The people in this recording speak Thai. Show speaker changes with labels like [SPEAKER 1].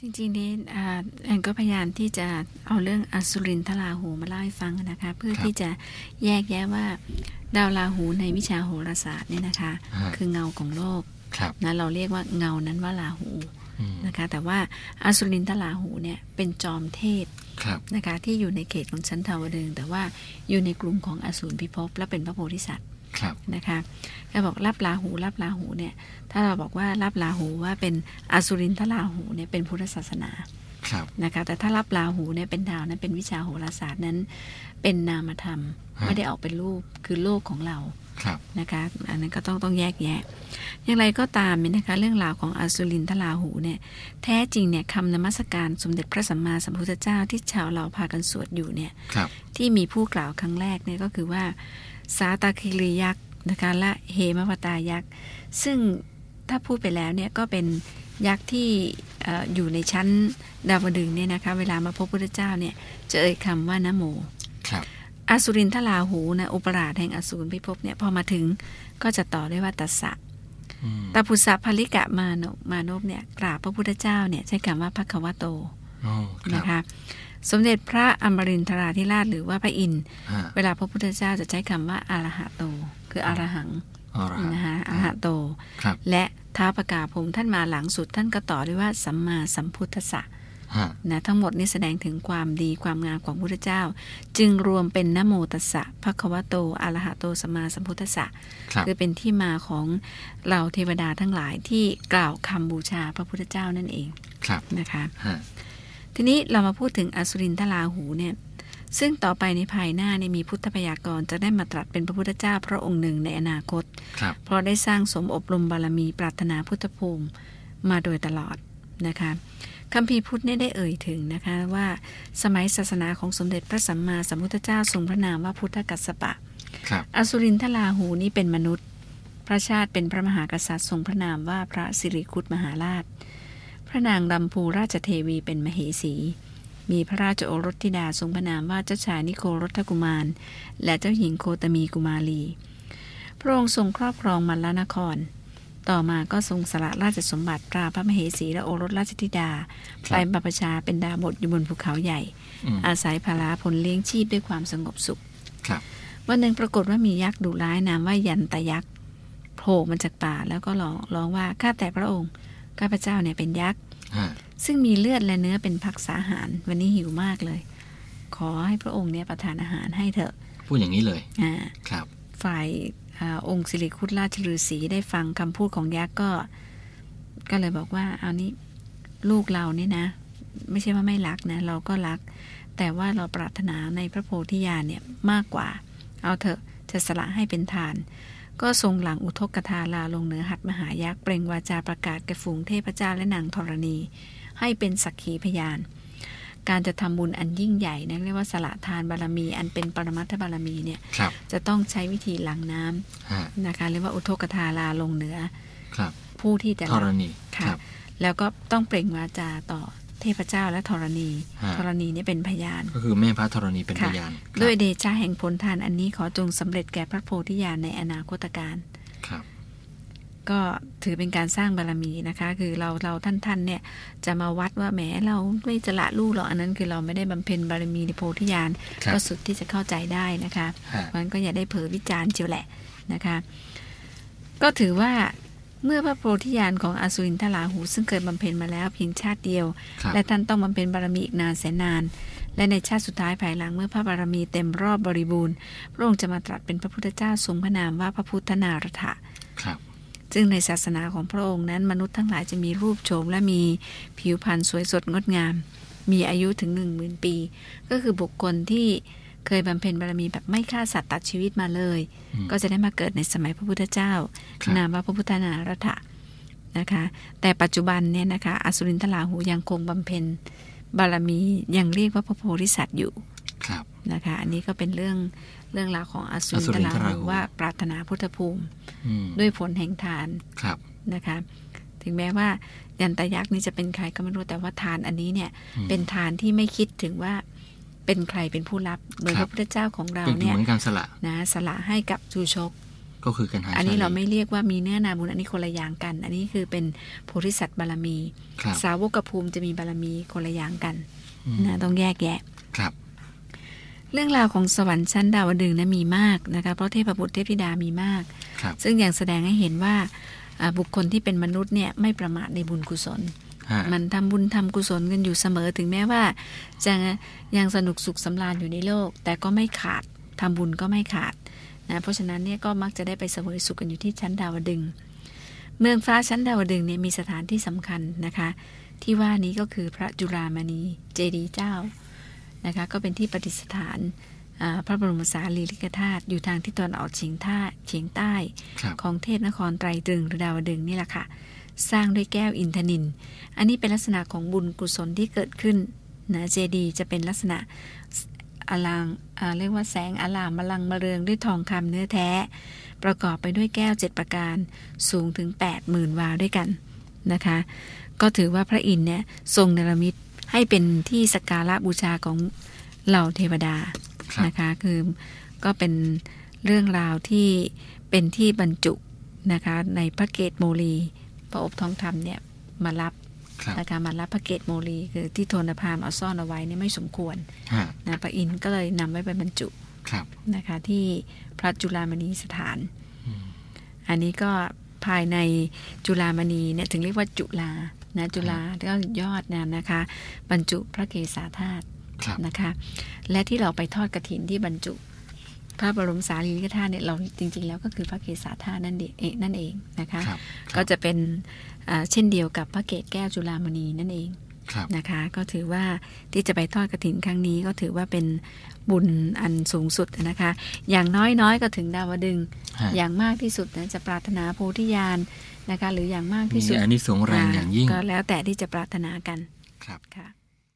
[SPEAKER 1] จริงๆนี่แอนก็พยายามที่จะเอาเรื่องอสุรินทราหูมาเล่าให้ฟังนะคะเพื่อที่จะแยกแยะว่าดาวราหูในวิชาโหราศาสตร์เนี่ยนะคะ คือเงาของโลกนะเราเรียกว่าเงานั้นว่าราหูนะคะ แต่ว่าอสุรินทราหูเนี่ยเป็นจอมเทพนะคะที่อยู่ในเขตของชั้นทาวดึงแต่ว่าอยู่ในกลุ่มของอสูรพิภพและเป็นพระโพธิสัตว์ นะคะก็บอกรับลาหูรับลาหูเนี่ย ถ้าเราบอกว่ารับลาหูว่าเป็นอสุรินทราหูเนี่ยเป็นพุทธศาสนา นะคะแต่ถ้ารับลาหูเนี่ยเป็นดาวนั้นเป็นวิชาโหราศาสตร์นั้น เป็นนามธรรม ไม่ได้ออกเป็นรูปคือโลกของเรานะคะอันนั้นก็ต้องต้องแยกแยะ อย่างไรก็ตามเนี่ยนะคะเรื่องราวของอสุรินทราหูเนี่ยแท้จริงเนี่ยคำนมัสการสมเด็จพระสัมมาสัมพุทธเจ้าที่ชาวเราพากันสวดอยู่เนี่ยที่มีผู้กล่าวครั้งแรกเนี่ยก็คือว่าสาตาคิริยักษ์นะคะและเหมวตายักษ์ซึ่ง ถ้าพูดไปแล้วเนี่ยก็เป็นยักษ์ที่อยู่ในชั้นดาวดึงเนี่ยนะคะเวลามาพบพระเจ้าเนี่ยจะเอ่ยคำว่านโมครับอสุรินทลาหูนะอุปราชแห่งอสูรพิภพเนี่ยพอมาถึงก็จะต่อด้วยว่าตัสสะตาพุสะภลิกะมานมานพเนี่ยกราบพระพุทธเจ้าเนี่ยใช้คำว่าพระควโตนะคะสมเด็จพระอมรินทราธิราชหรือว่าพระอินทร์เวลาพระพุทธเจ้าจะใช้คำว่าอารหะโต คืออารหัง นะคะอรหะโต และท้าประกาศผมท่านมาหลังสุดท่านก็ต่อด้วยว่าสัมมาสัมพุทธะนะทั้งหมดนี้แสดงถึงความดีความงามของพระพุทธเจ้า จึงรวมเป็นนโมตัสสะภะคะวะโตอรหะโตสัมมาสัมพุทธะคือเป็นที่มาของเราเทวดาทั้งหลายที่กล่าวคำบูชาพระพุทธเจ้านั่นเองนะคะ ทีนี้เรามาพูดถึงอสุรินทราหูเนี่ย ซึ่งต่อไปในภายหน้าเนี่ยมีพุทธพยากรจะได้มาตรัสเป็นพระพุทธเจ้าพระองค์หนึ่งในอนาคตเพราะได้สร้างสมอบรมบารมีปรารถนาพุทธภูมิมาโดยตลอดนะคะคำพีพุทธเนี่ยได้เอ่ยถึงนะคะว่าสมัยศาสนาของสมเด็จพระสัมมาสัมพุทธเจ้าทรงพระนามว่าพุทธกัสสปะอสุรินทราหูนี้เป็นมนุษย์ พระชาติเป็นพระมหากษัตริย์ทรงพระนามว่าพระสิริคุตมหาราช พระนางลำพูราชเทวีเป็นมเหสี มีพระราชโอรสธิดาทรงพระนามว่าเจ้าชายนิโครธกุมาร และเจ้าหญิงโคตมีกุมารี พระองค์ทรงครอบครองมัลลนคร ต่อมาก็ทรงสละราชสมบัติปราพระมเหสีและโอรสราชธิดาไปบรรพชาเป็นดาบทอยู่บนภูเขาใหญ่ อาศัยภาราผลเลี้ยงชีพด้วยความสงบสุขวันหนึ่งปรากฏว่ามียักษ์ดุร้ายนามว่ายันตยักษ์โผล่มาจากป่าแล้วก็ร้องร้องว่าข้าแต่พระองค์ข้าพเจ้าเนี่ยเป็นยักษ์ ซึ่งมีเลือดและเนื้อเป็นพักษาหาร วันนี้หิวมากเลย ขอให้พระองค์เนี่ยประทานอาหารให้เถอะ
[SPEAKER 2] พูดอย่างนี้เลย
[SPEAKER 1] อ่า
[SPEAKER 2] ครับ
[SPEAKER 1] ฝ่ายอองค์สิริคุตราชฤาษีได้ฟังคำพูดของยักษ์ก็ ก็เลยบอกว่า เอานี้ลูกเราเนี่ยนะ ไม่ใช่ว่าไม่รักนะ เราก็รัก แต่ว่าเราปรารถนาในพระโพธิญาณเนี่ยมากกว่า เอาเถอะจะสละให้เป็นทาน ก็ทรงหลังอุทกทาลาลงเหนือหัดมหายักษ์เปล่งวาจาประกาศแก่ฝูงเทพเจ้าและนางธรณี ให้เป็นสักขีพยาน การจะทำบุญอันยิ่งใหญ่นะเรียกว่าสละทานบารมี อันเป็นปรมัตถบารมีเนี่ยจะต้องใช้วิธีหลังน้ำนะคะเรียกว่าอุทกทาลาลงเหนือผู้ที่จะ
[SPEAKER 2] ธรณี
[SPEAKER 1] ค่ะแล้วก็ต้องเปล่งวาจาต่อเทพเจ้าและธรณีธรณีนี่เป็นพยาน
[SPEAKER 2] ก็คือแม่พระธรณีเป็นพยาน
[SPEAKER 1] ด้วยเดชะแห่งผลทานอันนี้ขอจงสำเร็จแก่พระโพธิญาณในอนาคตการ
[SPEAKER 2] ครับ
[SPEAKER 1] ก็ถือเป็นการสร้างบารรมีนะคะ คือเราเราท่านท่านเนี่ยจะมาวัดว่าแหมเราไม่จะละลูกหรอกอันนั้นคือเราไม่ได้บำเพ็ญบารมีในโพธิญาณก็สุดที่จะเข้าใจได้นะคะเพราะนั้นก็อย่าได้เผลอวิจารณ์เจียวแหละนะคะ ก็ถือว่าเมื่อพระโพธิญาณของอสุรินทราหูซึ่งเคยบำเพ็ญมาแล้วเพียงชาติเดียว และท่านต้องบำเพ็ญบารมีอีกนานแสนนาน และในชาติสุดท้ายภายหลังเมื่อพระบารมีเต็มรอบบริบูรณ์ พระองค์จะมาตรัสเป็นพระพุทธเจ้าทรงพระนามว่าพระพุทธนารถะ ซึ่งในศาสนาของพระองค์นั้นมนุษย์ทั้งหลายจะมีรูปโฉมและมีผิวพรรณสวยสดงดงาม มีอายุถึงหนึ่งหมื่นปี ก็คือบุคคลที่เคยบำเพ็ญบารมีแบบไม่ฆ่าสัตว์ตัดชีวิตมาเลย ก็จะได้มาเกิดในสมัยพระพุทธเจ้านามว่าพระพุทธนารัตะนะคะ แต่ปัจจุบันเนี่ยนะคะอสุรินทราหูยังคงบำเพ็ญบารมียังเรียกว่าพระโพธิสัตว์อยู่นะคะ อันนี้ก็เป็นเรื่องเรื่องราวของอสุรินทราหูว่าปรารถนาพุทธภูมิ ด้วยผลแห่งทานนะคะ ถึงแม้ว่ายันตยักษ์นี่จะเป็นใครก็ไม่รู้แต่ว่าทานอันนี้เนี่ย เป็นทานที่ไม่คิดถึงว่าเป็นใครเป็นผู้รับโดยพระพุทธเจ้าของเราเนี่ยเหมือน
[SPEAKER 2] การสละ
[SPEAKER 1] นะสละให้กับชูชก
[SPEAKER 2] ก็คือกันหา
[SPEAKER 1] อันนี้
[SPEAKER 2] ชลี
[SPEAKER 1] เราไม่เรียกว่ามีเนื้อนาบุญอันนี้คนละอย่างกัน อันนี้คือเป็นโพธิสัตว์บารมี
[SPEAKER 2] ครับ
[SPEAKER 1] สาวกภูมิจะมีบารมีคนละอย่างกัน
[SPEAKER 2] อืม
[SPEAKER 1] นะต้องแยกแยะ
[SPEAKER 2] ครับ
[SPEAKER 1] เรื่องราวของสวรรค์ชั้นดาวดึงส์นะมีมากนะคะเพราะเทพบุตรเทพธิดามีมาก
[SPEAKER 2] ครับ
[SPEAKER 1] ซึ่งอย่างแสดงให้เห็นว่าอ่าบุคคลที่เป็นมนุษย์เนี่ยไม่ประมาทในบุญกุศล
[SPEAKER 2] ฮะ
[SPEAKER 1] มันทำบุญทำกุศลกันอยู่เสมอถึงแม้ว่า จะยังสนุกสุขสำราญอยู่ในโลก แต่ก็ไม่ขาดทำบุญก็ไม่ขาดนะเพราะฉะนั้นเนี่ยก็มักจะได้ไปเสวยสุขกันอยู่ที่ชั้นดาวดึงส์เมืองฟ้าชั้นดาวดึงส์เนี่ยมีสถานที่สำคัญนะคะ ที่ว่านี้ก็คือพระจุฬามณีเจดีย์เจ้านะคะก็เป็นที่ประดิษฐานอ่า พระบรมสารีริกธาตุอยู่ทางที่ตะวันออกเฉียงท่าเฉียงใต้
[SPEAKER 2] ครับ
[SPEAKER 1] ของเทพนครไตรตรึงหรือดาวดึงส์นี่แหละค่ะ สร้างด้วยแก้วอินทนิน อันนี้เป็นลักษณะของบุญกุศลที่เกิดขึ้นนะเจดีย์จะเป็นลักษณะอลางอ่าเรียกว่าแสงอลามมลังมะเรืองด้วยทองคำเนื้อแท้ ประกอบไปด้วยแก้วเจ็ดประการสูงถึง 8 0,000 วาด้วยกันนะคะ ก็ถือว่าพระอินทร์เนี่ยทรงเนรมิตให้เป็นที่สักการะบูชาของเหล่าเทวดา
[SPEAKER 2] ครับ
[SPEAKER 1] นะคะคือก็เป็นเรื่องราวที่เป็นที่บรรจุนะคะในพระเกตโมลีพระอบทองคำเนี่ยมารับ
[SPEAKER 2] ครับ
[SPEAKER 1] นะคะมารับพระเกตโมลีคือที่โทนพามเอาซ่อนเอาไว้เนี่ยไม่สมควร
[SPEAKER 2] ฮะ
[SPEAKER 1] นะพระอินทร์ก็เลยนำไว้ไปบรรจุ
[SPEAKER 2] ครับ
[SPEAKER 1] นะคะที่พระจุลามณีสถาน
[SPEAKER 2] อืม
[SPEAKER 1] อันนี้ก็ภายในจุลามณีเนี่ยถึงเรียกว่าจุลานะจุลาก็ยอดนะนะคะ บรรจุพระเกศาธาตุ
[SPEAKER 2] ครับ
[SPEAKER 1] นะคะ และที่เราไปทอดกระถินที่บรรจุพระบรมสารีริกธาตุเนี่ยเราจริง ๆ แล้วก็คือพระเกศาธาตุนั่นเองเองนั่นเองนะคะ
[SPEAKER 2] ครับ
[SPEAKER 1] ก็จะเป็นอ่าเช่นเดียวกับพระเกศแก้วจุลามณีนั่นเอง
[SPEAKER 2] ครับ
[SPEAKER 1] นะคะ ก็ถือว่าที่จะไปทอดกระถินครั้งนี้ก็ถือว่าเป็นบุญอันสูงสุดนะคะ อย่างน้อยๆ ก็ถึงดาวดึงส์
[SPEAKER 2] ฮะ
[SPEAKER 1] อย่างมากที่สุดนะจะปรารถนาโพธิญาณนะคะ หรืออย่างมากที่
[SPEAKER 2] มี
[SPEAKER 1] สุด
[SPEAKER 2] อานิสงส์แรงอย่างยิ่ง
[SPEAKER 1] ก็แล้วแต่ที่จะปรารถนากัน
[SPEAKER 2] ครับ
[SPEAKER 1] ค่ะ